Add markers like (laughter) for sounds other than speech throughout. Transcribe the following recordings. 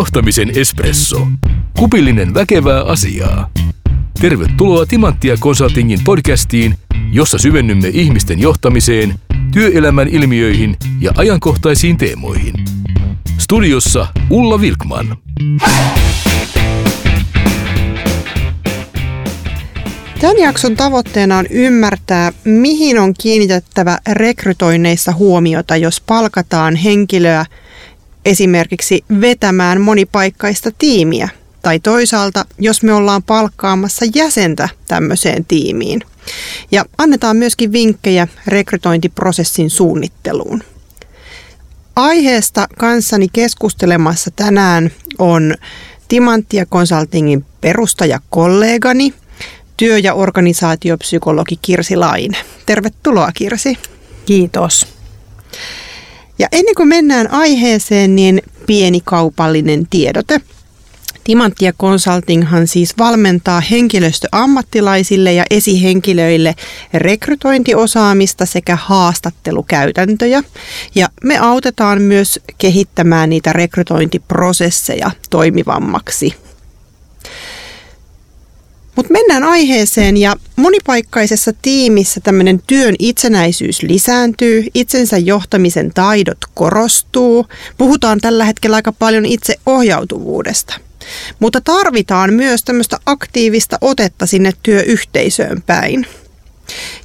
Johtamisen espresso. Kupillinen väkevää asiaa. Tervetuloa Timanttia Consultingin podcastiin, jossa syvennymme ihmisten johtamiseen, työelämän ilmiöihin ja ajankohtaisiin teemoihin. Studiossa Ulla Vilkman. Tämän jakson tavoitteena on ymmärtää, mihin on kiinnitettävä rekrytoinneissa huomiota, jos palkataan henkilöä esimerkiksi vetämään monipaikkaista tiimiä. Tai toisaalta, jos me ollaan palkkaamassa jäsentä tämmöiseen tiimiin. Ja annetaan myöskin vinkkejä rekrytointiprosessin suunnitteluun. Aiheesta kanssani keskustelemassa tänään on Timanttia Consultingin perustajakollegani, työ- ja organisaatiopsykologi Kirsi Laine. Tervetuloa Kirsi. Kiitos. Ja ennen kuin mennään aiheeseen, niin pieni kaupallinen tiedote. Timanttia Consultinghan siis valmentaa henkilöstöammattilaisille ja esihenkilöille rekrytointiosaamista sekä haastattelukäytäntöjä. Ja me autetaan myös kehittämään niitä rekrytointiprosesseja toimivammaksi mutta mennään aiheeseen ja monipaikkaisessa tiimissä tämmöinen työn itsenäisyys lisääntyy, itsensä johtamisen taidot korostuu. Puhutaan tällä hetkellä aika paljon itseohjautuvuudesta. Mutta tarvitaan myös tämmöistä aktiivista otetta sinne työyhteisöön päin.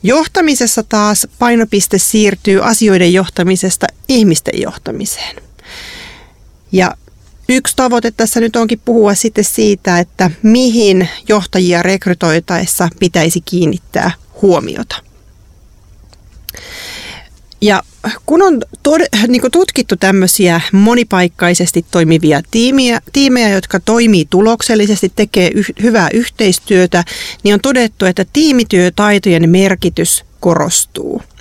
Johtamisessa taas painopiste siirtyy asioiden johtamisesta ihmisten johtamiseen. Ja Yksi tavoite tässä nyt onkin puhua sitten siitä, että mihin johtajia rekrytoitaessa pitäisi kiinnittää huomiota. Ja kun on tod- niin tutkittu tämmöisiä monipaikkaisesti toimivia tiimiä, tiimejä, jotka toimii tuloksellisesti, tekee yh- hyvää yhteistyötä, niin on todettu, että tiimityötaitojen merkitys korostuu –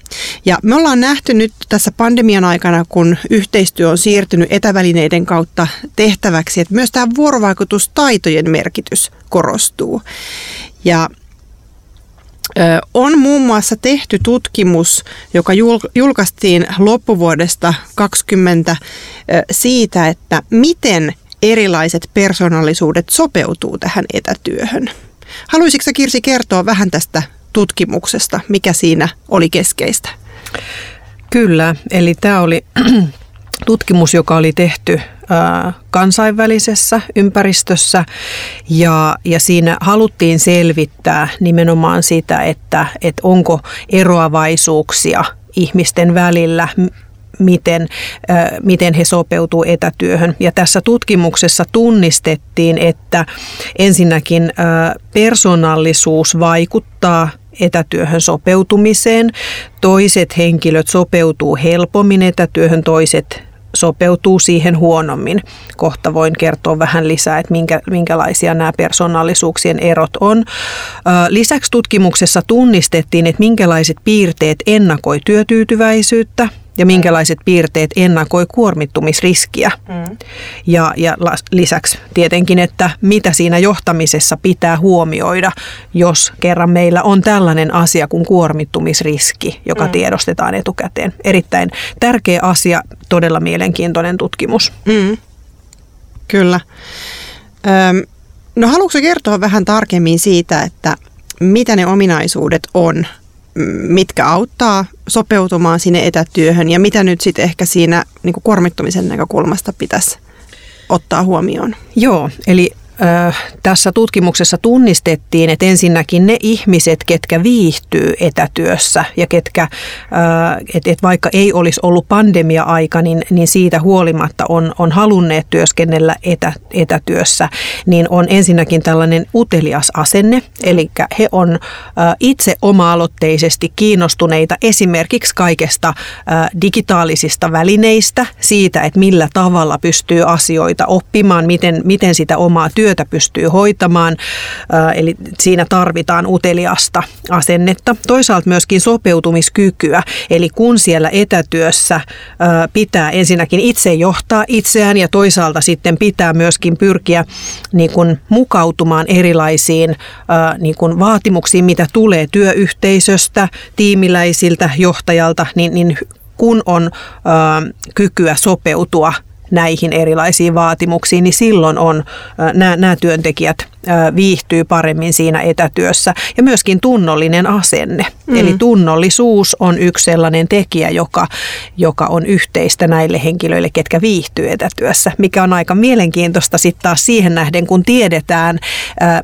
ja me ollaan nähty nyt tässä pandemian aikana, kun yhteistyö on siirtynyt etävälineiden kautta tehtäväksi, että myös tämä vuorovaikutustaitojen merkitys korostuu. Ja on muun muassa tehty tutkimus, joka julkaistiin loppuvuodesta 2020 siitä, että miten erilaiset persoonallisuudet sopeutuu tähän etätyöhön. Haluaisitko Kirsi kertoa vähän tästä tutkimuksesta, mikä siinä oli keskeistä? Kyllä, eli tämä oli (clears throat) tutkimus, joka oli tehty kansainvälisessä ympäristössä ja, ja siinä haluttiin selvittää nimenomaan sitä, että, että onko eroavaisuuksia ihmisten välillä, miten, miten he sopeutuu etätyöhön. Ja tässä tutkimuksessa tunnistettiin, että ensinnäkin persoonallisuus vaikuttaa etätyöhön sopeutumiseen. Toiset henkilöt sopeutuu helpommin etätyöhön, toiset sopeutuu siihen huonommin. Kohta voin kertoa vähän lisää, että minkä, minkälaisia nämä persoonallisuuksien erot on. Lisäksi tutkimuksessa tunnistettiin, että minkälaiset piirteet ennakoi työtyytyväisyyttä – ja minkälaiset piirteet ennakoi kuormittumisriskiä. Mm. Ja, ja lisäksi tietenkin, että mitä siinä johtamisessa pitää huomioida, jos kerran meillä on tällainen asia kuin kuormittumisriski, joka mm. tiedostetaan etukäteen. Erittäin tärkeä asia, todella mielenkiintoinen tutkimus. Mm. Kyllä. Öm, no haluatko kertoa vähän tarkemmin siitä, että mitä ne ominaisuudet on, mitkä auttaa sopeutumaan sinne etätyöhön ja mitä nyt sitten ehkä siinä niin kuormittumisen näkökulmasta pitäisi ottaa huomioon? Joo, eli tässä tutkimuksessa tunnistettiin, että ensinnäkin ne ihmiset, ketkä viihtyy etätyössä ja ketkä, että et vaikka ei olisi ollut pandemia-aika, niin, niin siitä huolimatta on, on halunneet työskennellä etä, etätyössä, niin on ensinnäkin tällainen utelias asenne, eli he on itse oma-aloitteisesti kiinnostuneita esimerkiksi kaikesta digitaalisista välineistä, siitä, että millä tavalla pystyy asioita oppimaan, miten, miten sitä omaa työtä työtä pystyy hoitamaan, eli siinä tarvitaan uteliasta asennetta. Toisaalta myöskin sopeutumiskykyä, eli kun siellä etätyössä pitää ensinnäkin itse johtaa itseään ja toisaalta sitten pitää myöskin pyrkiä niin kuin mukautumaan erilaisiin niin kuin vaatimuksiin, mitä tulee työyhteisöstä, tiimiläisiltä, johtajalta, niin, niin kun on kykyä sopeutua näihin erilaisiin vaatimuksiin, niin silloin on nämä työntekijät viihtyy paremmin siinä etätyössä. Ja myöskin tunnollinen asenne. Mm. Eli tunnollisuus on yksi sellainen tekijä, joka, joka on yhteistä näille henkilöille, ketkä viihtyy etätyössä, mikä on aika mielenkiintoista sitten taas siihen nähden, kun tiedetään,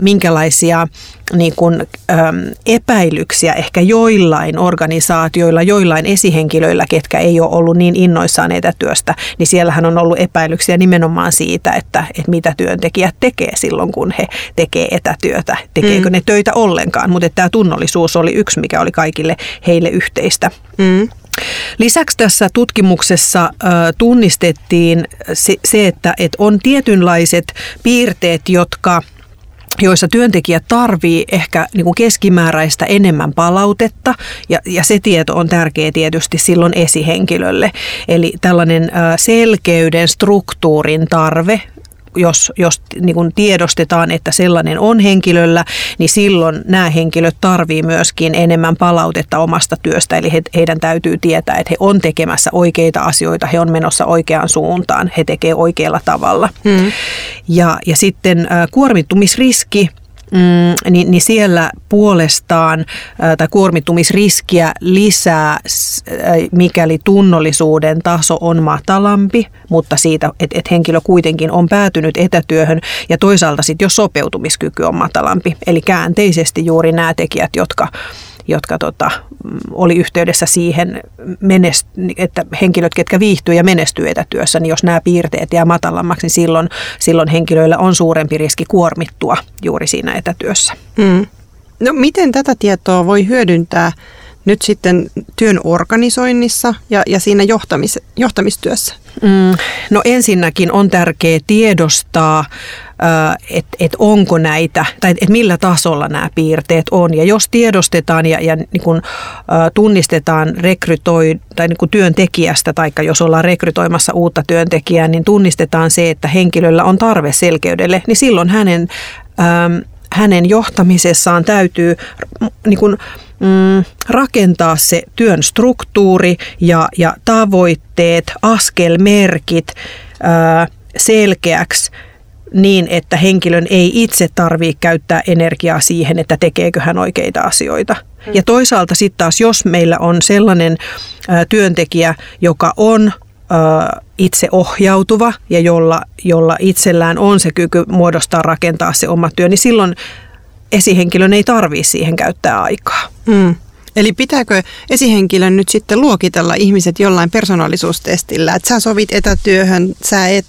minkälaisia niin kuin, äm, epäilyksiä ehkä joillain organisaatioilla, joillain esihenkilöillä, ketkä ei ole ollut niin innoissaan etätyöstä, niin siellähän on ollut epäilyksiä nimenomaan siitä, että, että mitä työntekijät tekee silloin, kun he tekee etätyötä, tekeekö mm. ne töitä ollenkaan, mutta tämä tunnollisuus oli yksi, mikä oli kaikille heille yhteistä. Mm. Lisäksi tässä tutkimuksessa tunnistettiin se, se että, että on tietynlaiset piirteet, jotka joissa työntekijä tarvii ehkä niin kuin keskimääräistä enemmän palautetta ja, ja se tieto on tärkeä tietysti silloin esihenkilölle. Eli tällainen selkeyden, struktuurin tarve jos, jos niin kuin tiedostetaan, että sellainen on henkilöllä, niin silloin nämä henkilöt tarvii myöskin enemmän palautetta omasta työstä. Eli he, heidän täytyy tietää, että he on tekemässä oikeita asioita, he on menossa oikeaan suuntaan, he tekee oikealla tavalla. Hmm. Ja, ja sitten äh, kuormittumisriski mm, niin, niin siellä puolestaan tai kuormittumisriskiä lisää, mikäli tunnollisuuden taso on matalampi, mutta siitä, että et henkilö kuitenkin on päätynyt etätyöhön ja toisaalta sitten jos sopeutumiskyky on matalampi. Eli käänteisesti juuri nämä tekijät, jotka jotka tota, oli yhteydessä siihen, että henkilöt, ketkä viihtyy ja menestyy etätyössä, niin jos nämä piirteet jää matalammaksi, niin silloin, silloin henkilöillä on suurempi riski kuormittua juuri siinä etätyössä. Mm. No miten tätä tietoa voi hyödyntää nyt sitten työn organisoinnissa ja, ja siinä johtamis, johtamistyössä? Mm, no ensinnäkin on tärkeää tiedostaa, että et onko näitä, tai että millä tasolla nämä piirteet on. Ja jos tiedostetaan ja, ja niin kun, tunnistetaan rekrytoi, tai niin kun työntekijästä, tai jos ollaan rekrytoimassa uutta työntekijää, niin tunnistetaan se, että henkilöllä on tarve selkeydelle, niin silloin hänen, hänen johtamisessaan täytyy niin kun, mm, rakentaa se työn struktuuri ja, ja tavoitteet, askelmerkit ää, selkeäksi niin, että henkilön ei itse tarvitse käyttää energiaa siihen, että tekeekö hän oikeita asioita. Hmm. Ja toisaalta sitten taas, jos meillä on sellainen ää, työntekijä, joka on itse ohjautuva ja jolla, jolla itsellään on se kyky muodostaa, rakentaa se oma työ, niin silloin esihenkilön ei tarvitse siihen käyttää aikaa. Hmm. Eli pitääkö esihenkilön nyt sitten luokitella ihmiset jollain persoonallisuustestillä, että sä sovit etätyöhön, sä et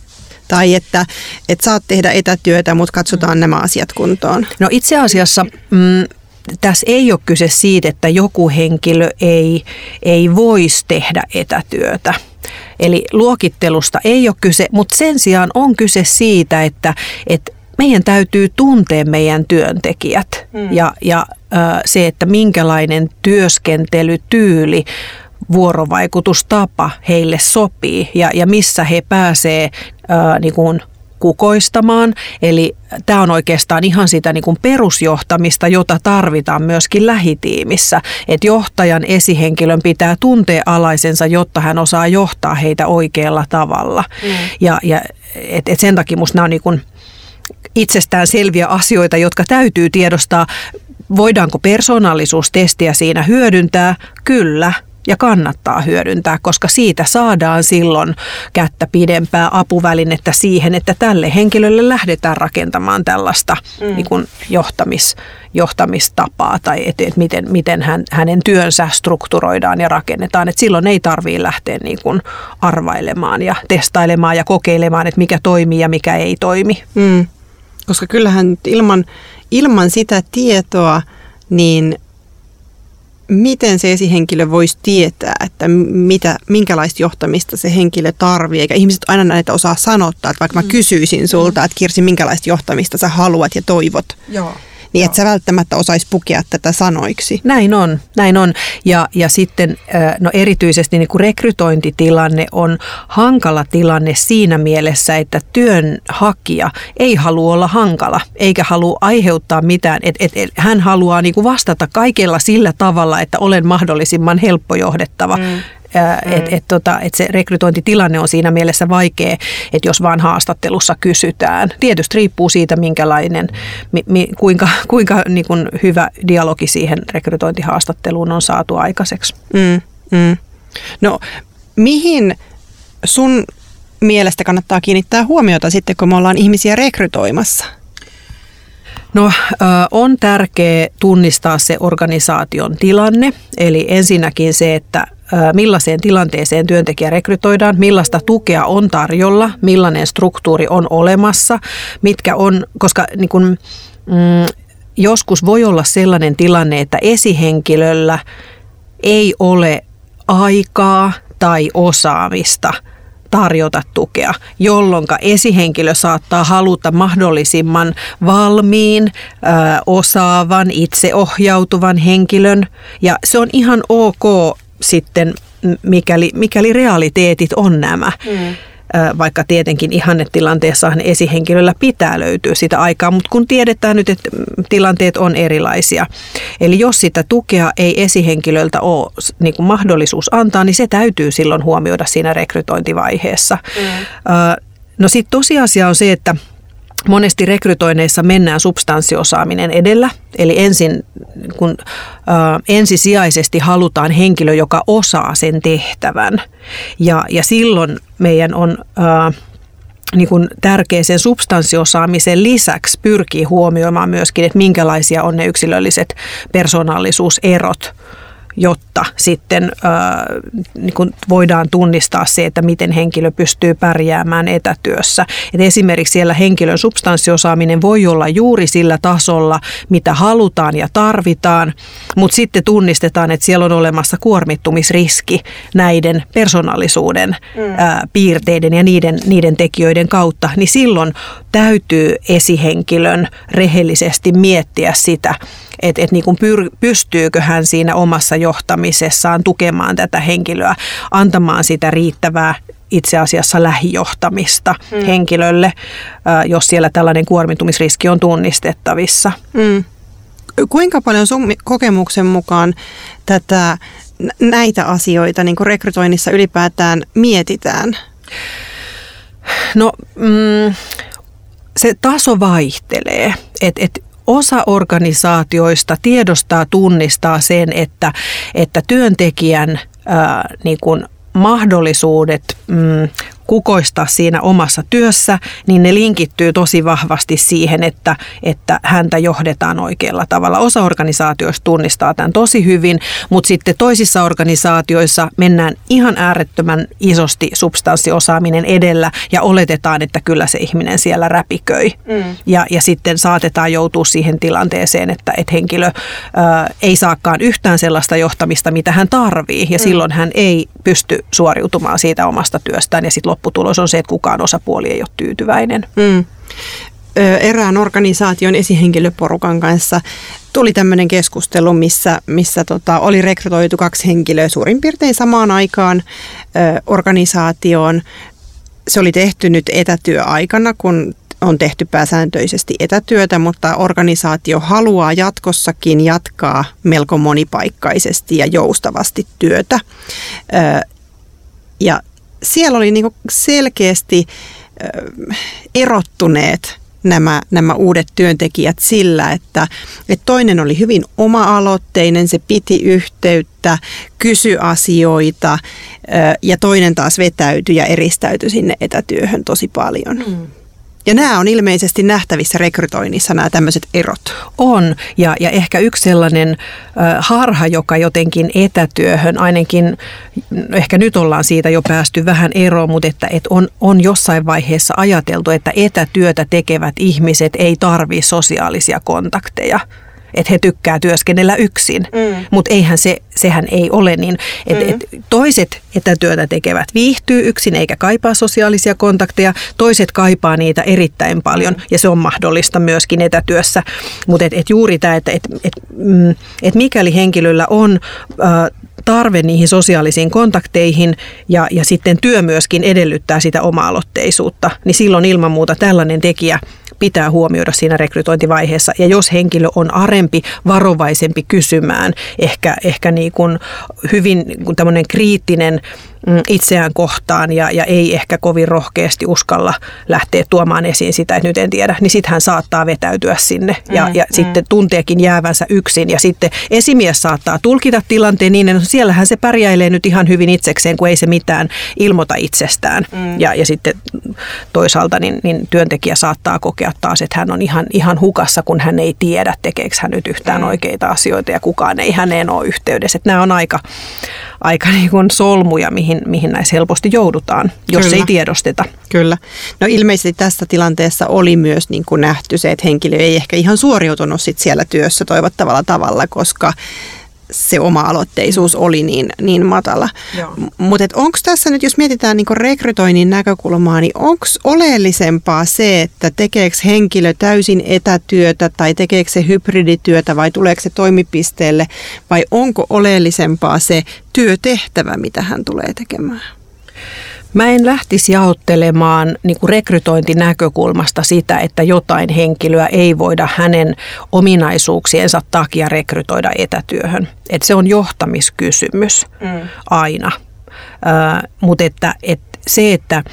tai että, että saat tehdä etätyötä, mutta katsotaan nämä asiat kuntoon? No itse asiassa mm, tässä ei ole kyse siitä, että joku henkilö ei, ei voisi tehdä etätyötä. Eli luokittelusta ei ole kyse, mutta sen sijaan on kyse siitä, että, että meidän täytyy tuntea meidän työntekijät mm. ja, ja se, että minkälainen työskentelytyyli vuorovaikutustapa heille sopii ja, ja missä he pääsee ää, niin kuin kukoistamaan. Eli tämä on oikeastaan ihan sitä niin kuin perusjohtamista, jota tarvitaan myöskin lähitiimissä. Että johtajan esihenkilön pitää tuntea alaisensa, jotta hän osaa johtaa heitä oikealla tavalla. Mm. Ja, ja et, et sen takia minusta nämä on niin kuin itsestään selviä asioita, jotka täytyy tiedostaa. Voidaanko persoonallisuustestiä siinä hyödyntää? Kyllä ja kannattaa hyödyntää, koska siitä saadaan silloin kättä pidempää apuvälinettä siihen, että tälle henkilölle lähdetään rakentamaan tällaista mm. niin kuin johtamis, johtamistapaa tai että et miten, miten hän, hänen työnsä strukturoidaan ja rakennetaan. Et silloin ei tarvitse lähteä niin kuin arvailemaan ja testailemaan ja kokeilemaan, että mikä toimii ja mikä ei toimi. Mm. Koska kyllähän ilman, ilman sitä tietoa, niin miten se esihenkilö voisi tietää, että mitä, minkälaista johtamista se henkilö tarvitsee, eikä ihmiset aina näitä osaa sanottaa, että vaikka mä mm. kysyisin sulta, että Kirsi, minkälaista johtamista sä haluat ja toivot. Joo niin että sä välttämättä osaisi pukea tätä sanoiksi. Näin on, näin on. Ja, ja sitten no erityisesti niin kuin rekrytointitilanne on hankala tilanne siinä mielessä, että työnhakija ei halua olla hankala, eikä halua aiheuttaa mitään. Et, et, et, hän haluaa niin kuin vastata kaikella sillä tavalla, että olen mahdollisimman helppo johdettava. Mm mm. että et, tota, et se rekrytointitilanne on siinä mielessä vaikea, että jos vaan haastattelussa kysytään. Tietysti riippuu siitä, minkälainen, mi, mi, kuinka, kuinka niin kuin hyvä dialogi siihen rekrytointihaastatteluun on saatu aikaiseksi. Mm, mm. No mihin sun mielestä kannattaa kiinnittää huomiota sitten, kun me ollaan ihmisiä rekrytoimassa? No on tärkeää tunnistaa se organisaation tilanne, eli ensinnäkin se, että millaiseen tilanteeseen työntekijä rekrytoidaan, millaista tukea on tarjolla, millainen struktuuri on olemassa, mitkä on, koska niin kun, mm, joskus voi olla sellainen tilanne, että esihenkilöllä ei ole aikaa tai osaamista – tarjota tukea, jolloin esihenkilö saattaa haluta mahdollisimman valmiin, ö, osaavan, itseohjautuvan henkilön. Ja se on ihan ok sitten, mikäli, mikäli realiteetit on nämä. Mm vaikka tietenkin ihannetilanteessa esihenkilöllä pitää löytyä sitä aikaa, mutta kun tiedetään nyt, että tilanteet on erilaisia. Eli jos sitä tukea ei esihenkilöltä ole niin kuin mahdollisuus antaa, niin se täytyy silloin huomioida siinä rekrytointivaiheessa. Mm. No sitten tosiasia on se, että Monesti rekrytoineissa mennään substanssiosaaminen edellä, eli ensin, kun ö, ensisijaisesti halutaan henkilö, joka osaa sen tehtävän. Ja, ja silloin meidän on ö, niin kuin tärkeä sen substanssiosaamisen lisäksi pyrkii huomioimaan myöskin, että minkälaisia on ne yksilölliset persoonallisuuserot jotta sitten äh, niin kuin voidaan tunnistaa se, että miten henkilö pystyy pärjäämään etätyössä. Et esimerkiksi siellä henkilön substanssiosaaminen voi olla juuri sillä tasolla, mitä halutaan ja tarvitaan, mutta sitten tunnistetaan, että siellä on olemassa kuormittumisriski näiden persoonallisuuden mm. äh, piirteiden ja niiden, niiden tekijöiden kautta, niin silloin täytyy esihenkilön rehellisesti miettiä sitä, että et niin kuin pyr, pystyykö hän siinä omassa johtamisessaan tukemaan tätä henkilöä, antamaan sitä riittävää itse asiassa lähijohtamista mm. henkilölle, jos siellä tällainen kuormitumisriski on tunnistettavissa. Mm. Kuinka paljon sun kokemuksen mukaan tätä, näitä asioita niin rekrytoinnissa ylipäätään mietitään? No mm, se taso vaihtelee. Et, et osa organisaatioista tiedostaa, tunnistaa sen, että, että työntekijän ää, niin kuin mahdollisuudet mm, kukoistaa siinä omassa työssä, niin ne linkittyy tosi vahvasti siihen, että, että häntä johdetaan oikealla tavalla. Osa organisaatioista tunnistaa tämän tosi hyvin, mutta sitten toisissa organisaatioissa mennään ihan äärettömän isosti substanssiosaaminen edellä ja oletetaan, että kyllä se ihminen siellä räpiköi. Mm. Ja, ja sitten saatetaan joutua siihen tilanteeseen, että, että henkilö ö, ei saakaan yhtään sellaista johtamista, mitä hän tarvii ja mm. silloin hän ei pysty suoriutumaan siitä omasta työstään ja sitten lopputulos on se, että kukaan osapuoli ei ole tyytyväinen. Mm. Erään organisaation esihenkilöporukan kanssa tuli tämmöinen keskustelu, missä, missä tota, oli rekrytoitu kaksi henkilöä suurin piirtein samaan aikaan ö, organisaatioon. Se oli tehty nyt etätyöaikana, kun on tehty pääsääntöisesti etätyötä, mutta organisaatio haluaa jatkossakin jatkaa melko monipaikkaisesti ja joustavasti työtä. Ja siellä oli niin selkeästi erottuneet nämä, nämä uudet työntekijät sillä, että, että toinen oli hyvin oma-aloitteinen, se piti yhteyttä, kysy asioita ja toinen taas vetäytyi ja eristäytyi sinne etätyöhön tosi paljon. Mm. Ja nämä on ilmeisesti nähtävissä rekrytoinnissa, nämä tämmöiset erot. On, ja, ja ehkä yksi sellainen harha, joka jotenkin etätyöhön, ainakin ehkä nyt ollaan siitä jo päästy vähän eroon, mutta että, että on, on jossain vaiheessa ajateltu, että etätyötä tekevät ihmiset ei tarvitse sosiaalisia kontakteja että he tykkää työskennellä yksin. Mm. Mutta eihän se, sehän ei ole niin. Et, mm. et toiset etätyötä tekevät viihtyy yksin eikä kaipaa sosiaalisia kontakteja. Toiset kaipaa niitä erittäin paljon mm. ja se on mahdollista myöskin etätyössä. Mutta et, et juuri tämä, että et, et, mm, et mikäli henkilöllä on äh, tarve niihin sosiaalisiin kontakteihin ja, ja sitten työ myöskin edellyttää sitä oma-aloitteisuutta, niin silloin ilman muuta tällainen tekijä pitää huomioida siinä rekrytointivaiheessa. Ja jos henkilö on arempi, varovaisempi kysymään, ehkä, ehkä niin kuin hyvin niin tämmöinen kriittinen itseään kohtaan ja, ja ei ehkä kovin rohkeasti uskalla lähteä tuomaan esiin sitä, että nyt en tiedä, niin sitten hän saattaa vetäytyä sinne ja, mm, ja mm. sitten tunteekin jäävänsä yksin. Ja sitten esimies saattaa tulkita tilanteen niin, että siellähän se pärjäilee nyt ihan hyvin itsekseen, kun ei se mitään ilmoita itsestään. Mm. Ja, ja sitten toisaalta niin, niin työntekijä saattaa kokea taas, että hän on ihan, ihan hukassa, kun hän ei tiedä, tekeekö hän nyt yhtään mm. oikeita asioita ja kukaan ei häneen ole yhteydessä. Että nämä on aika, aika (laughs) niin kuin solmuja, mihin, mihin näissä helposti joudutaan, jos Kyllä. ei tiedosteta. Kyllä. No ilmeisesti tässä tilanteessa oli myös niin kuin nähty se, että henkilö ei ehkä ihan suoriutunut sit siellä työssä toivottavalla tavalla, koska se oma-aloitteisuus oli niin, niin matala. Mutta onko tässä nyt, jos mietitään niin rekrytoinnin näkökulmaa, niin onko oleellisempaa se, että tekeekö henkilö täysin etätyötä tai tekeekö se hybridityötä vai tuleeko se toimipisteelle vai onko oleellisempaa se työtehtävä, mitä hän tulee tekemään? Mä en lähtisi jaottelemaan niin kuin rekrytointinäkökulmasta sitä, että jotain henkilöä ei voida hänen ominaisuuksiensa takia rekrytoida etätyöhön. Et se on johtamiskysymys mm. aina. Äh, Mutta että, et se, että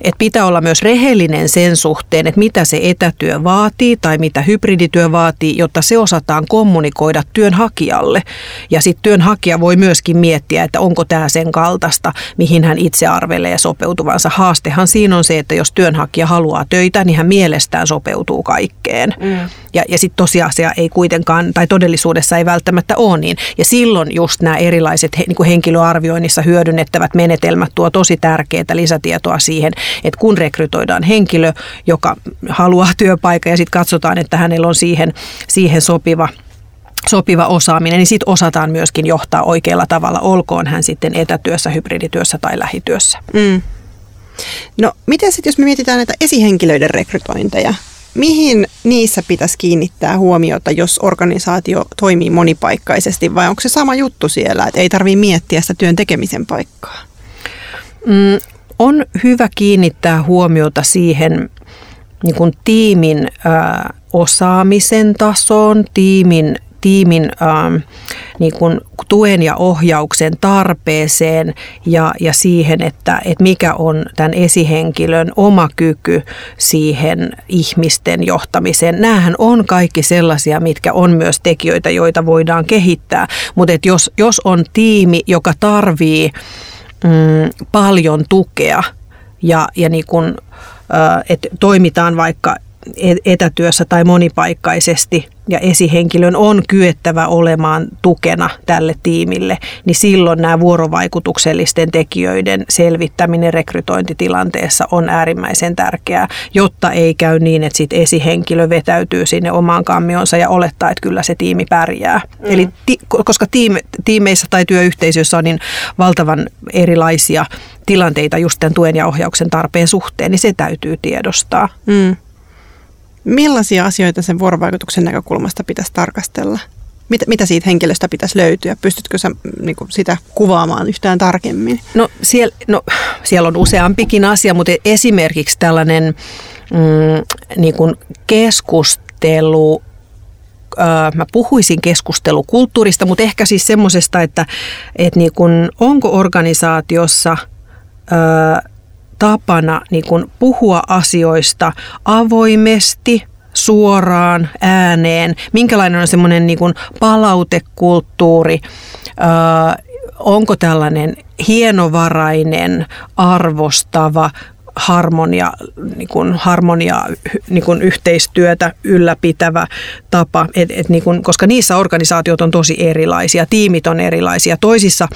että pitää olla myös rehellinen sen suhteen, että mitä se etätyö vaatii tai mitä hybridityö vaatii, jotta se osataan kommunikoida työnhakijalle. Ja sitten työnhakija voi myöskin miettiä, että onko tämä sen kaltaista, mihin hän itse arvelee sopeutuvansa. Haastehan siinä on se, että jos työnhakija haluaa töitä, niin hän mielestään sopeutuu kaikkeen. Mm. Ja, ja sitten tosiasia ei kuitenkaan, tai todellisuudessa ei välttämättä ole niin. Ja silloin just nämä erilaiset niin henkilöarvioinnissa hyödynnettävät menetelmät tuo tosi tärkeää lisätietoa siihen, että kun rekrytoidaan henkilö, joka haluaa työpaikan ja sitten katsotaan, että hänellä on siihen, siihen sopiva sopiva osaaminen, niin sitten osataan myöskin johtaa oikealla tavalla, olkoon hän sitten etätyössä, hybridityössä tai lähityössä. Mm. No miten sitten, jos me mietitään näitä esihenkilöiden rekrytointeja, mihin niissä pitäisi kiinnittää huomiota, jos organisaatio toimii monipaikkaisesti vai onko se sama juttu siellä, että ei tarvitse miettiä sitä työn tekemisen paikkaa? Mm, on hyvä kiinnittää huomiota siihen niin kuin tiimin ää, osaamisen tasoon, tiimin, tiimin ää, niin kuin tuen ja ohjauksen tarpeeseen ja, ja siihen, että, että mikä on tämän esihenkilön oma kyky siihen ihmisten johtamiseen. Nämähän on kaikki sellaisia, mitkä on myös tekijöitä, joita voidaan kehittää, mutta jos, jos on tiimi, joka tarvii mm, paljon tukea ja, ja niin kun, että toimitaan vaikka etätyössä tai monipaikkaisesti – ja esihenkilön on kyettävä olemaan tukena tälle tiimille, niin silloin nämä vuorovaikutuksellisten tekijöiden selvittäminen rekrytointitilanteessa on äärimmäisen tärkeää, jotta ei käy niin, että sit esihenkilö vetäytyy sinne omaan kammionsa ja olettaa, että kyllä se tiimi pärjää. Mm. Eli ti, koska tiime, tiimeissä tai työyhteisöissä on niin valtavan erilaisia tilanteita just tämän tuen ja ohjauksen tarpeen suhteen, niin se täytyy tiedostaa. Mm. Millaisia asioita sen vuorovaikutuksen näkökulmasta pitäisi tarkastella? Mitä, mitä siitä henkilöstä pitäisi löytyä? Pystytkö sä niin kuin sitä kuvaamaan yhtään tarkemmin? No siellä, no siellä on useampikin asia, mutta esimerkiksi tällainen mm, niin kuin keskustelu mä puhuisin keskustelukulttuurista, mutta ehkä siis semmoisesta, että, että niin kun, onko organisaatiossa tapana niin kuin puhua asioista avoimesti, suoraan ääneen, minkälainen on semmoinen niin kuin palautekulttuuri, öö, onko tällainen hienovarainen, arvostava, harmonia, niin kuin harmonia niin kuin yhteistyötä ylläpitävä tapa, et, et niin kuin, koska niissä organisaatiot on tosi erilaisia, tiimit on erilaisia. Toisissa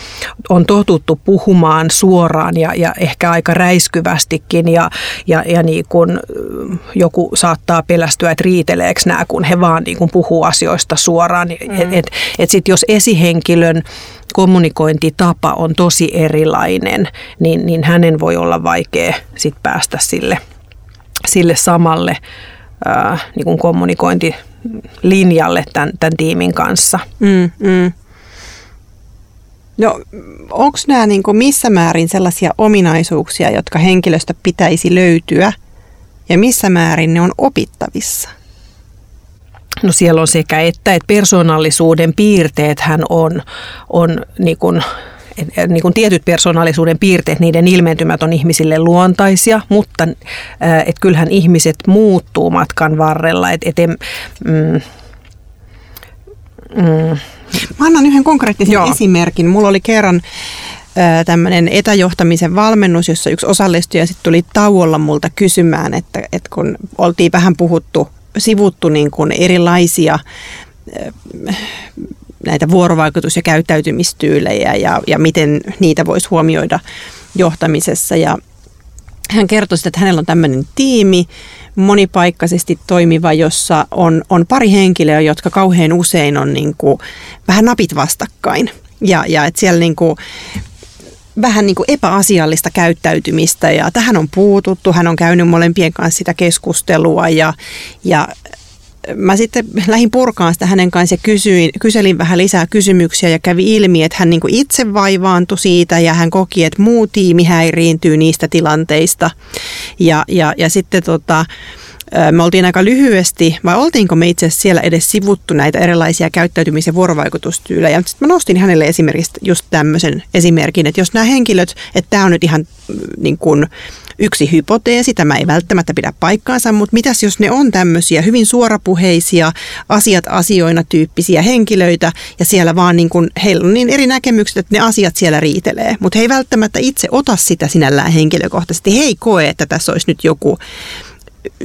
on totuttu puhumaan suoraan ja, ja ehkä aika räiskyvästikin ja, ja, ja niin kuin joku saattaa pelästyä, että riiteleekö nämä, kun he vaan niin kuin puhuu asioista suoraan. Mm. Et, et, et sit jos esihenkilön kommunikointitapa on tosi erilainen, niin, niin hänen voi olla vaikea sit päästä sille, sille samalle ää, niin kuin kommunikointilinjalle tämän, tämän tiimin kanssa. Mm, mm. No onko nämä niin kuin missä määrin sellaisia ominaisuuksia, jotka henkilöstä pitäisi löytyä ja missä määrin ne on opittavissa? No siellä on sekä että, että persoonallisuuden piirteet hän on, on niin kuin niin kuin tietyt persoonallisuuden piirteet, niiden ilmentymät on ihmisille luontaisia, mutta et kyllähän ihmiset muuttuu matkan varrella. Et, et, mm, mm. Mä annan yhden konkreettisen Joo. esimerkin. Mulla oli kerran tämmöinen etäjohtamisen valmennus, jossa yksi osallistuja sitten tuli tauolla multa kysymään, että, että kun oltiin vähän puhuttu, sivuttu niin kuin erilaisia näitä vuorovaikutus- ja käyttäytymistyylejä ja, ja miten niitä voisi huomioida johtamisessa. Ja hän kertoi, että hänellä on tämmöinen tiimi, monipaikkaisesti toimiva, jossa on, on pari henkilöä, jotka kauhean usein on niin kuin, vähän napit vastakkain. Ja, ja että siellä niin kuin, vähän niin kuin epäasiallista käyttäytymistä ja tähän on puututtu. Hän on käynyt molempien kanssa sitä keskustelua ja, ja mä sitten lähdin purkaan sitä hänen kanssa ja kysyin, kyselin vähän lisää kysymyksiä ja kävi ilmi, että hän niin kuin itse vaivaantui siitä ja hän koki, että muu tiimi häiriintyy niistä tilanteista. Ja, ja, ja sitten tota, me oltiin aika lyhyesti, vai oltiinko me itse asiassa siellä edes sivuttu näitä erilaisia käyttäytymis- ja vuorovaikutustyylejä. Sitten mä nostin hänelle esimerkiksi just tämmöisen esimerkin, että jos nämä henkilöt, että tämä on nyt ihan niin kuin, yksi hypoteesi, tämä ei välttämättä pidä paikkaansa, mutta mitäs jos ne on tämmöisiä hyvin suorapuheisia, asiat asioina tyyppisiä henkilöitä ja siellä vaan niin kuin, heillä on niin eri näkemykset, että ne asiat siellä riitelee, mutta he ei välttämättä itse ota sitä sinällään henkilökohtaisesti. He ei koe, että tässä olisi nyt joku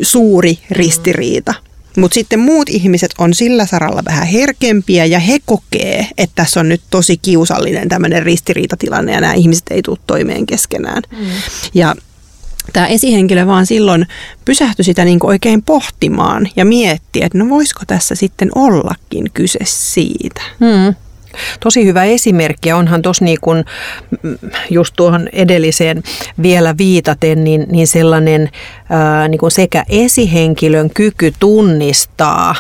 suuri ristiriita. Mutta sitten muut ihmiset on sillä saralla vähän herkempiä ja he kokee, että tässä on nyt tosi kiusallinen tämmöinen ristiriitatilanne ja nämä ihmiset ei tule toimeen keskenään. Mm. Ja tämä esihenkilö vaan silloin pysähtyi sitä niin oikein pohtimaan ja mietti, että no voisiko tässä sitten ollakin kyse siitä. Hmm. Tosi hyvä esimerkki ja onhan tuossa niin kun, mm, just tuohon edelliseen vielä viitaten, niin, niin sellainen ää, niin kun sekä esihenkilön kyky tunnistaa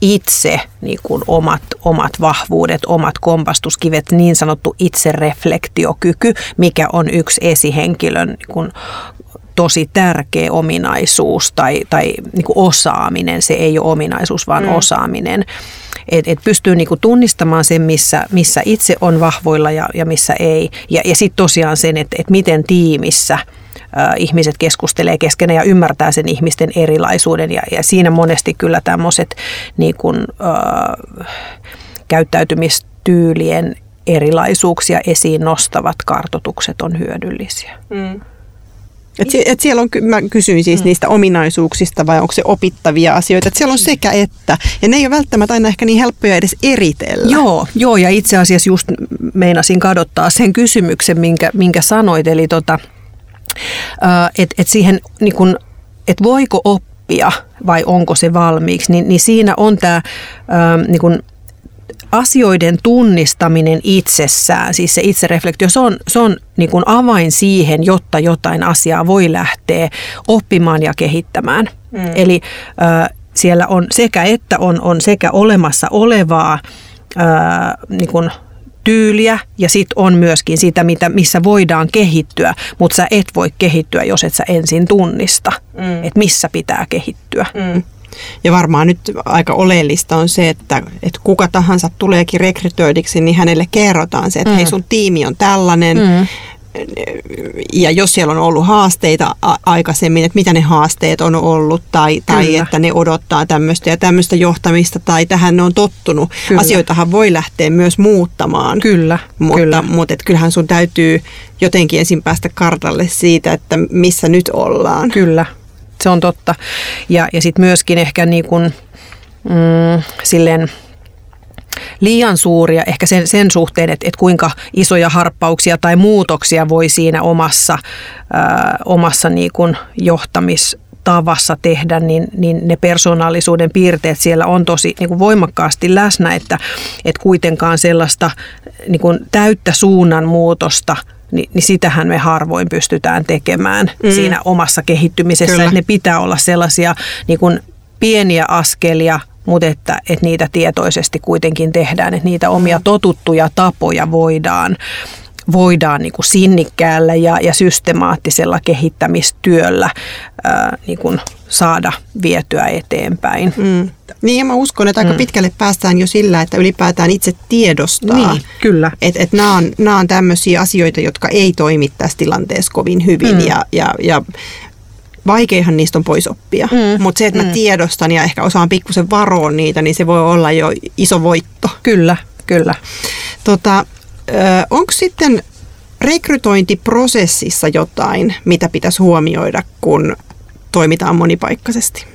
itse niin kuin omat, omat vahvuudet, omat kompastuskivet, niin sanottu itsereflektiokyky, mikä on yksi esihenkilön niin kuin tosi tärkeä ominaisuus tai, tai niin kuin osaaminen. Se ei ole ominaisuus, vaan mm. osaaminen. Että et pystyy niin kuin tunnistamaan sen, missä, missä itse on vahvoilla ja, ja missä ei. Ja, ja sitten tosiaan sen, että et miten tiimissä – ihmiset keskustelee keskenään ja ymmärtää sen ihmisten erilaisuuden. Ja, ja siinä monesti kyllä tämmöiset niin äh, käyttäytymistyylien erilaisuuksia esiin nostavat kartotukset on hyödyllisiä. Mm. Et, et siellä on, mä kysyin siis mm. niistä ominaisuuksista vai onko se opittavia asioita, että siellä on sekä että. Ja ne ei ole välttämättä aina ehkä niin helppoja edes eritellä. Joo, joo ja itse asiassa just meinasin kadottaa sen kysymyksen, minkä, minkä sanoit. Eli tota, että et siihen, niin kun, että voiko oppia vai onko se valmiiksi, niin, niin siinä on tämä niin kun, asioiden tunnistaminen itsessään, siis se itsereflektio, se on, se on niin kuin avain siihen, jotta jotain asiaa voi lähteä oppimaan ja kehittämään. Mm. Eli äh, siellä on sekä että on, on sekä olemassa olevaa äh, niin kuin tyyliä ja sitten on myöskin sitä, mitä, missä voidaan kehittyä, mutta sä et voi kehittyä, jos et sä ensin tunnista, mm. että missä pitää kehittyä. Mm. Ja varmaan nyt aika oleellista on se, että, että kuka tahansa tuleekin rekrytoidiksi, niin hänelle kerrotaan se, että mm. hei sun tiimi on tällainen. Mm. Ja jos siellä on ollut haasteita aikaisemmin, että mitä ne haasteet on ollut tai, tai että ne odottaa tämmöistä ja tämmöistä johtamista tai tähän ne on tottunut. Kyllä. Asioitahan voi lähteä myös muuttamaan. Kyllä. Mutta, kyllä. mutta et kyllähän sun täytyy jotenkin ensin päästä kartalle siitä, että missä nyt ollaan. Kyllä, se on totta. Ja, ja sitten myöskin ehkä niin kuin, mm, silleen liian suuria ehkä sen, sen suhteen, että, että kuinka isoja harppauksia tai muutoksia voi siinä omassa, ää, omassa niin kuin johtamis tavassa tehdä, niin, niin ne persoonallisuuden piirteet siellä on tosi niin kuin voimakkaasti läsnä, että, että kuitenkaan sellaista niin kuin täyttä suunnanmuutosta – niin, niin sitähän me harvoin pystytään tekemään mm. siinä omassa kehittymisessä. Että ne pitää olla sellaisia niin kuin pieniä askelia mutta että, että niitä tietoisesti kuitenkin tehdään, että niitä omia totuttuja tapoja voidaan voidaan niin kuin sinnikkäällä ja, ja systemaattisella kehittämistyöllä ää, niin kuin saada vietyä eteenpäin. Mm. Niin ja mä uskon, että aika mm. pitkälle päästään jo sillä, että ylipäätään itse tiedostaa. Niin, kyllä. Että et nämä on, on tämmöisiä asioita, jotka ei toimi tässä tilanteessa kovin hyvin mm. ja, ja, ja vaikeahan niistä on pois oppia. Mm. Mutta se, että mä mm. tiedostan ja ehkä osaan pikkusen varoa niitä, niin se voi olla jo iso voitto. Kyllä, kyllä. Tota, Onko sitten rekrytointiprosessissa jotain, mitä pitäisi huomioida, kun toimitaan monipaikkaisesti?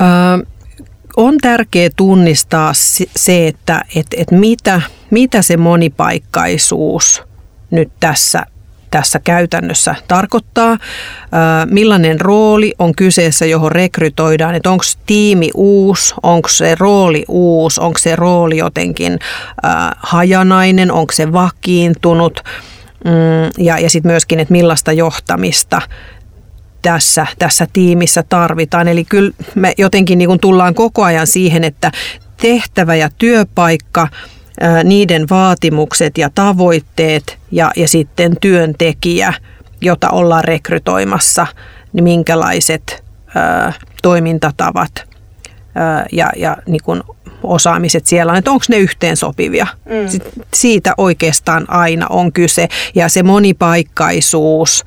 Ö, on tärkeää tunnistaa se, että et, et mitä, mitä se monipaikkaisuus nyt tässä tässä käytännössä tarkoittaa, millainen rooli on kyseessä, johon rekrytoidaan, että onko tiimi uusi, onko se rooli uusi, onko se rooli jotenkin hajanainen, onko se vakiintunut? Mm, ja, ja sitten myöskin, että millaista johtamista tässä, tässä tiimissä tarvitaan. Eli kyllä me jotenkin niin tullaan koko ajan siihen, että tehtävä ja työpaikka – niiden vaatimukset ja tavoitteet ja, ja sitten työntekijä, jota ollaan rekrytoimassa, niin minkälaiset toimintatavat ja, ja niin kuin osaamiset siellä on, että onko ne yhteensopivia. Mm. Siitä oikeastaan aina on kyse ja se monipaikkaisuus –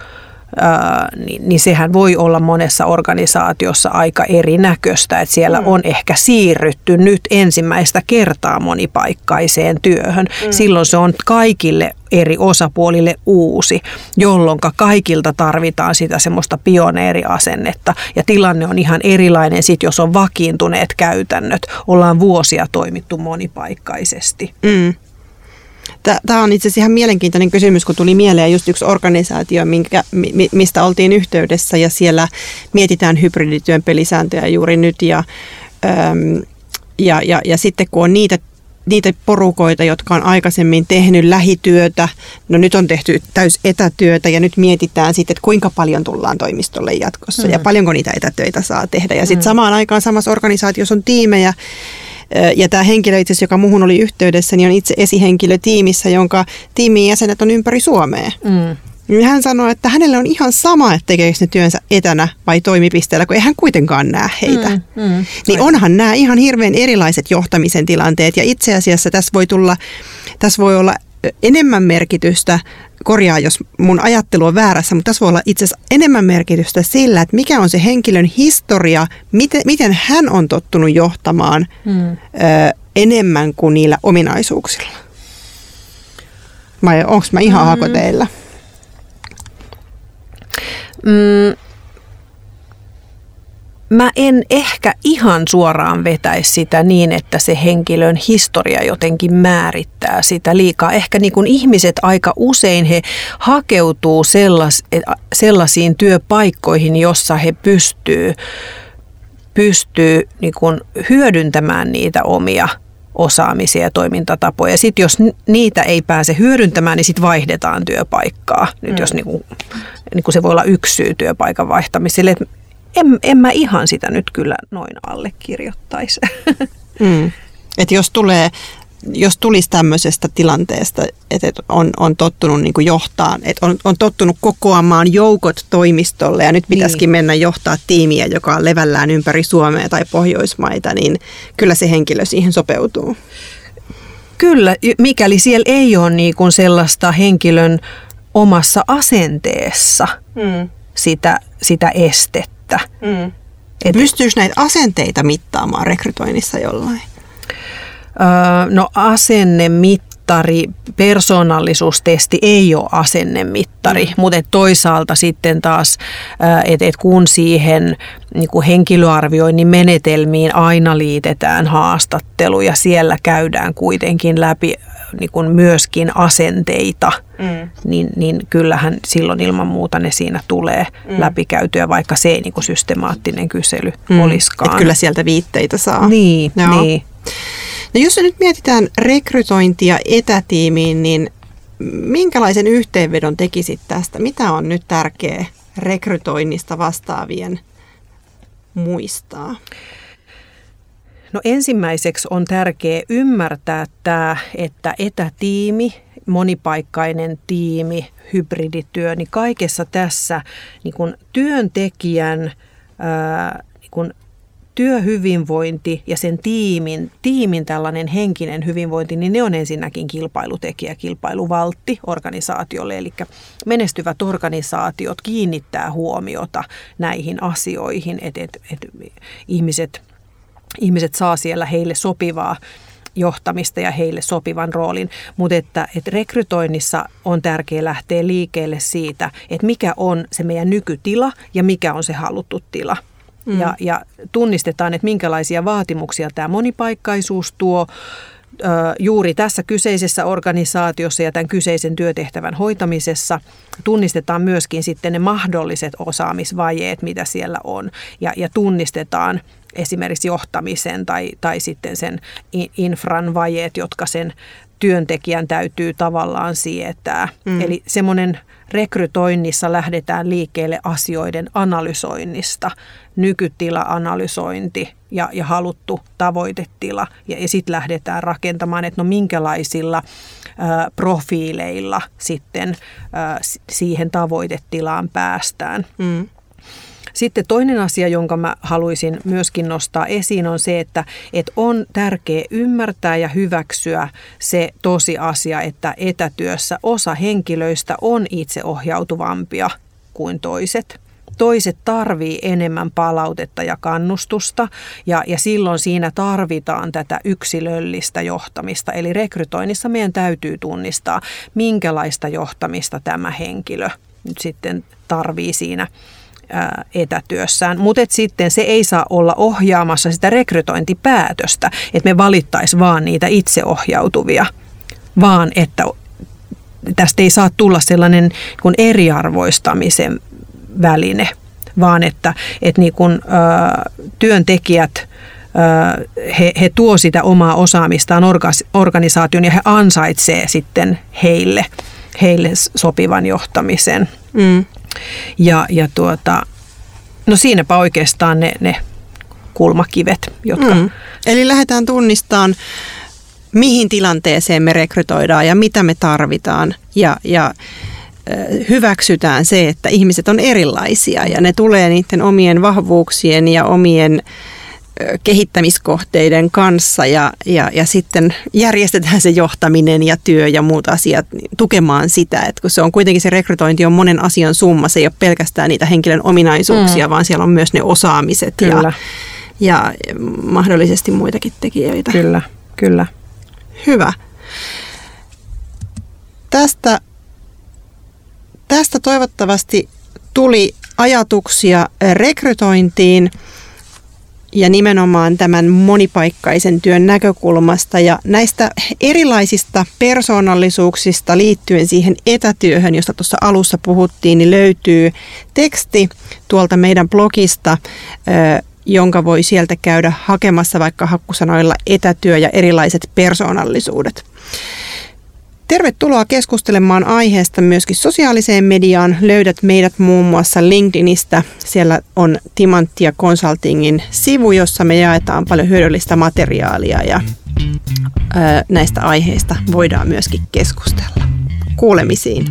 niin, niin sehän voi olla monessa organisaatiossa aika erinäköistä, että siellä mm. on ehkä siirrytty nyt ensimmäistä kertaa monipaikkaiseen työhön. Mm. Silloin se on kaikille eri osapuolille uusi, jolloin kaikilta tarvitaan sitä semmoista pioneeriasennetta. Ja tilanne on ihan erilainen sit, jos on vakiintuneet käytännöt. Ollaan vuosia toimittu monipaikkaisesti. Mm. Tämä on itse asiassa ihan mielenkiintoinen kysymys, kun tuli mieleen just yksi organisaatio, minkä, mistä oltiin yhteydessä ja siellä mietitään hybridityön pelisääntöjä juuri nyt ja, ja, ja, ja sitten kun on niitä niitä porukoita, jotka on aikaisemmin tehnyt lähityötä, no nyt on tehty täys etätyötä ja nyt mietitään sitten, että kuinka paljon tullaan toimistolle jatkossa mm. ja paljonko niitä etätöitä saa tehdä. Ja sitten mm. samaan aikaan samassa organisaatiossa on tiimejä, ja tämä henkilö itse asiassa, joka muuhun oli yhteydessä, niin on itse esihenkilö tiimissä, jonka tiimin jäsenet on ympäri Suomea. Mm. Niin hän sanoi, että hänelle on ihan sama, että tekeekö ne työnsä etänä vai toimipisteellä, kun ei hän kuitenkaan näe heitä. Mm, mm, niin onhan nämä ihan hirveän erilaiset johtamisen tilanteet. Ja itse asiassa tässä voi, tulla, tässä voi olla enemmän merkitystä, korjaa jos mun ajattelu on väärässä, mutta tässä voi olla itse asiassa enemmän merkitystä sillä, että mikä on se henkilön historia, miten, miten hän on tottunut johtamaan hmm. ö, enemmän kuin niillä ominaisuuksilla. Vai onko mä ihan hmm. hakoteilla? Mm, mä en ehkä ihan suoraan vetäisi sitä niin, että se henkilön historia jotenkin määrittää sitä liikaa. Ehkä niin kuin ihmiset aika usein he hakeutuu sellas, sellaisiin työpaikkoihin, jossa he pystyy, pystyy niin kuin hyödyntämään niitä omia osaamisia ja toimintatapoja. Sitten jos niitä ei pääse hyödyntämään, niin sitten vaihdetaan työpaikkaa. Nyt mm. jos niin kuin, niin kuin se voi olla yksi syy työpaikan vaihtamiselle en, en mä ihan sitä nyt kyllä noin allekirjoittaisi. (laughs) Mm. Et jos tulee jos tulisi tämmöisestä tilanteesta, että on, on tottunut niin kuin johtaa, että on, on tottunut kokoamaan joukot toimistolle ja nyt pitäisikin niin. mennä johtaa tiimiä, joka on levällään ympäri Suomea tai Pohjoismaita, niin kyllä se henkilö siihen sopeutuu. Kyllä, mikäli siellä ei ole niin kuin sellaista henkilön omassa asenteessa mm. sitä, sitä estettä että... Mm. Et, Pystyykö näitä asenteita mittaamaan rekrytoinnissa jollain? Öö, no asennemittari, persoonallisuustesti ei ole asennemittari, mm. mutta toisaalta sitten taas, että et kun siihen niin kuin henkilöarvioinnin menetelmiin aina liitetään haastattelu ja siellä käydään kuitenkin läpi niin kuin myöskin asenteita, mm. niin, niin kyllähän silloin ilman muuta ne siinä tulee mm. läpikäytyä, vaikka se ei niin kuin systemaattinen kysely mm. olisikaan. Et kyllä sieltä viitteitä saa. Niin, Joo. niin. No jos nyt mietitään rekrytointia etätiimiin, niin minkälaisen yhteenvedon tekisit tästä? Mitä on nyt tärkeää rekrytoinnista vastaavien muistaa? No ensimmäiseksi on tärkeää ymmärtää tämä, että etätiimi, monipaikkainen tiimi, hybridityö, niin kaikessa tässä niin kun työntekijän ää, niin kun työhyvinvointi ja sen tiimin, tiimin tällainen henkinen hyvinvointi, niin ne on ensinnäkin kilpailutekijä, kilpailuvaltti organisaatiolle. Eli menestyvät organisaatiot kiinnittää huomiota näihin asioihin, että et, et ihmiset, ihmiset saa siellä heille sopivaa johtamista ja heille sopivan roolin, mutta että, että rekrytoinnissa on tärkeää lähteä liikkeelle siitä, että mikä on se meidän nykytila ja mikä on se haluttu tila. Mm. Ja, ja tunnistetaan, että minkälaisia vaatimuksia tämä monipaikkaisuus tuo juuri tässä kyseisessä organisaatiossa ja tämän kyseisen työtehtävän hoitamisessa tunnistetaan myöskin sitten ne mahdolliset osaamisvajeet, mitä siellä on, ja, ja tunnistetaan esimerkiksi johtamisen tai, tai sitten sen infran vajeet, jotka sen työntekijän täytyy tavallaan sietää. Mm. Eli semmoinen rekrytoinnissa lähdetään liikkeelle asioiden analysoinnista, nykytila-analysointi ja, ja haluttu tavoitetila. Ja, ja sitten lähdetään rakentamaan, että no minkälaisilla ä, profiileilla sitten ä, siihen tavoitetilaan päästään. Mm. Sitten toinen asia, jonka mä haluaisin myöskin nostaa esiin, on se, että, että on tärkeää ymmärtää ja hyväksyä se tosiasia, että etätyössä osa henkilöistä on itseohjautuvampia kuin toiset toiset tarvii enemmän palautetta ja kannustusta ja, ja silloin siinä tarvitaan tätä yksilöllistä johtamista. Eli rekrytoinnissa meidän täytyy tunnistaa, minkälaista johtamista tämä henkilö nyt sitten tarvii siinä etätyössään, mutta sitten se ei saa olla ohjaamassa sitä rekrytointipäätöstä, että me valittaisi vaan niitä itseohjautuvia, vaan että tästä ei saa tulla sellainen kun eriarvoistamisen väline, vaan että, että niin kun, ö, työntekijät he, he tuo sitä omaa osaamistaan organisaation ja he ansaitsee sitten heille, heille sopivan johtamisen. Mm. Ja, ja tuota, no siinäpä oikeastaan ne, ne kulmakivet, jotka... Mm. Eli lähdetään tunnistamaan, mihin tilanteeseen me rekrytoidaan ja mitä me tarvitaan ja, ja hyväksytään se, että ihmiset on erilaisia ja ne tulee niiden omien vahvuuksien ja omien kehittämiskohteiden kanssa ja, ja, ja sitten järjestetään se johtaminen ja työ ja muut asiat tukemaan sitä, että kun se on kuitenkin se rekrytointi on monen asian summa, se ei ole pelkästään niitä henkilön ominaisuuksia, mm. vaan siellä on myös ne osaamiset kyllä. Ja, ja mahdollisesti muitakin tekijöitä. Kyllä, kyllä. Hyvä. Tästä, tästä toivottavasti tuli ajatuksia rekrytointiin – ja nimenomaan tämän monipaikkaisen työn näkökulmasta. Ja näistä erilaisista persoonallisuuksista liittyen siihen etätyöhön, josta tuossa alussa puhuttiin, niin löytyy teksti tuolta meidän blogista, jonka voi sieltä käydä hakemassa vaikka hakkusanoilla etätyö ja erilaiset persoonallisuudet. Tervetuloa keskustelemaan aiheesta myöskin sosiaaliseen mediaan. Löydät meidät muun muassa LinkedInistä. Siellä on Timanttia Consultingin sivu, jossa me jaetaan paljon hyödyllistä materiaalia ja näistä aiheista voidaan myöskin keskustella. Kuulemisiin.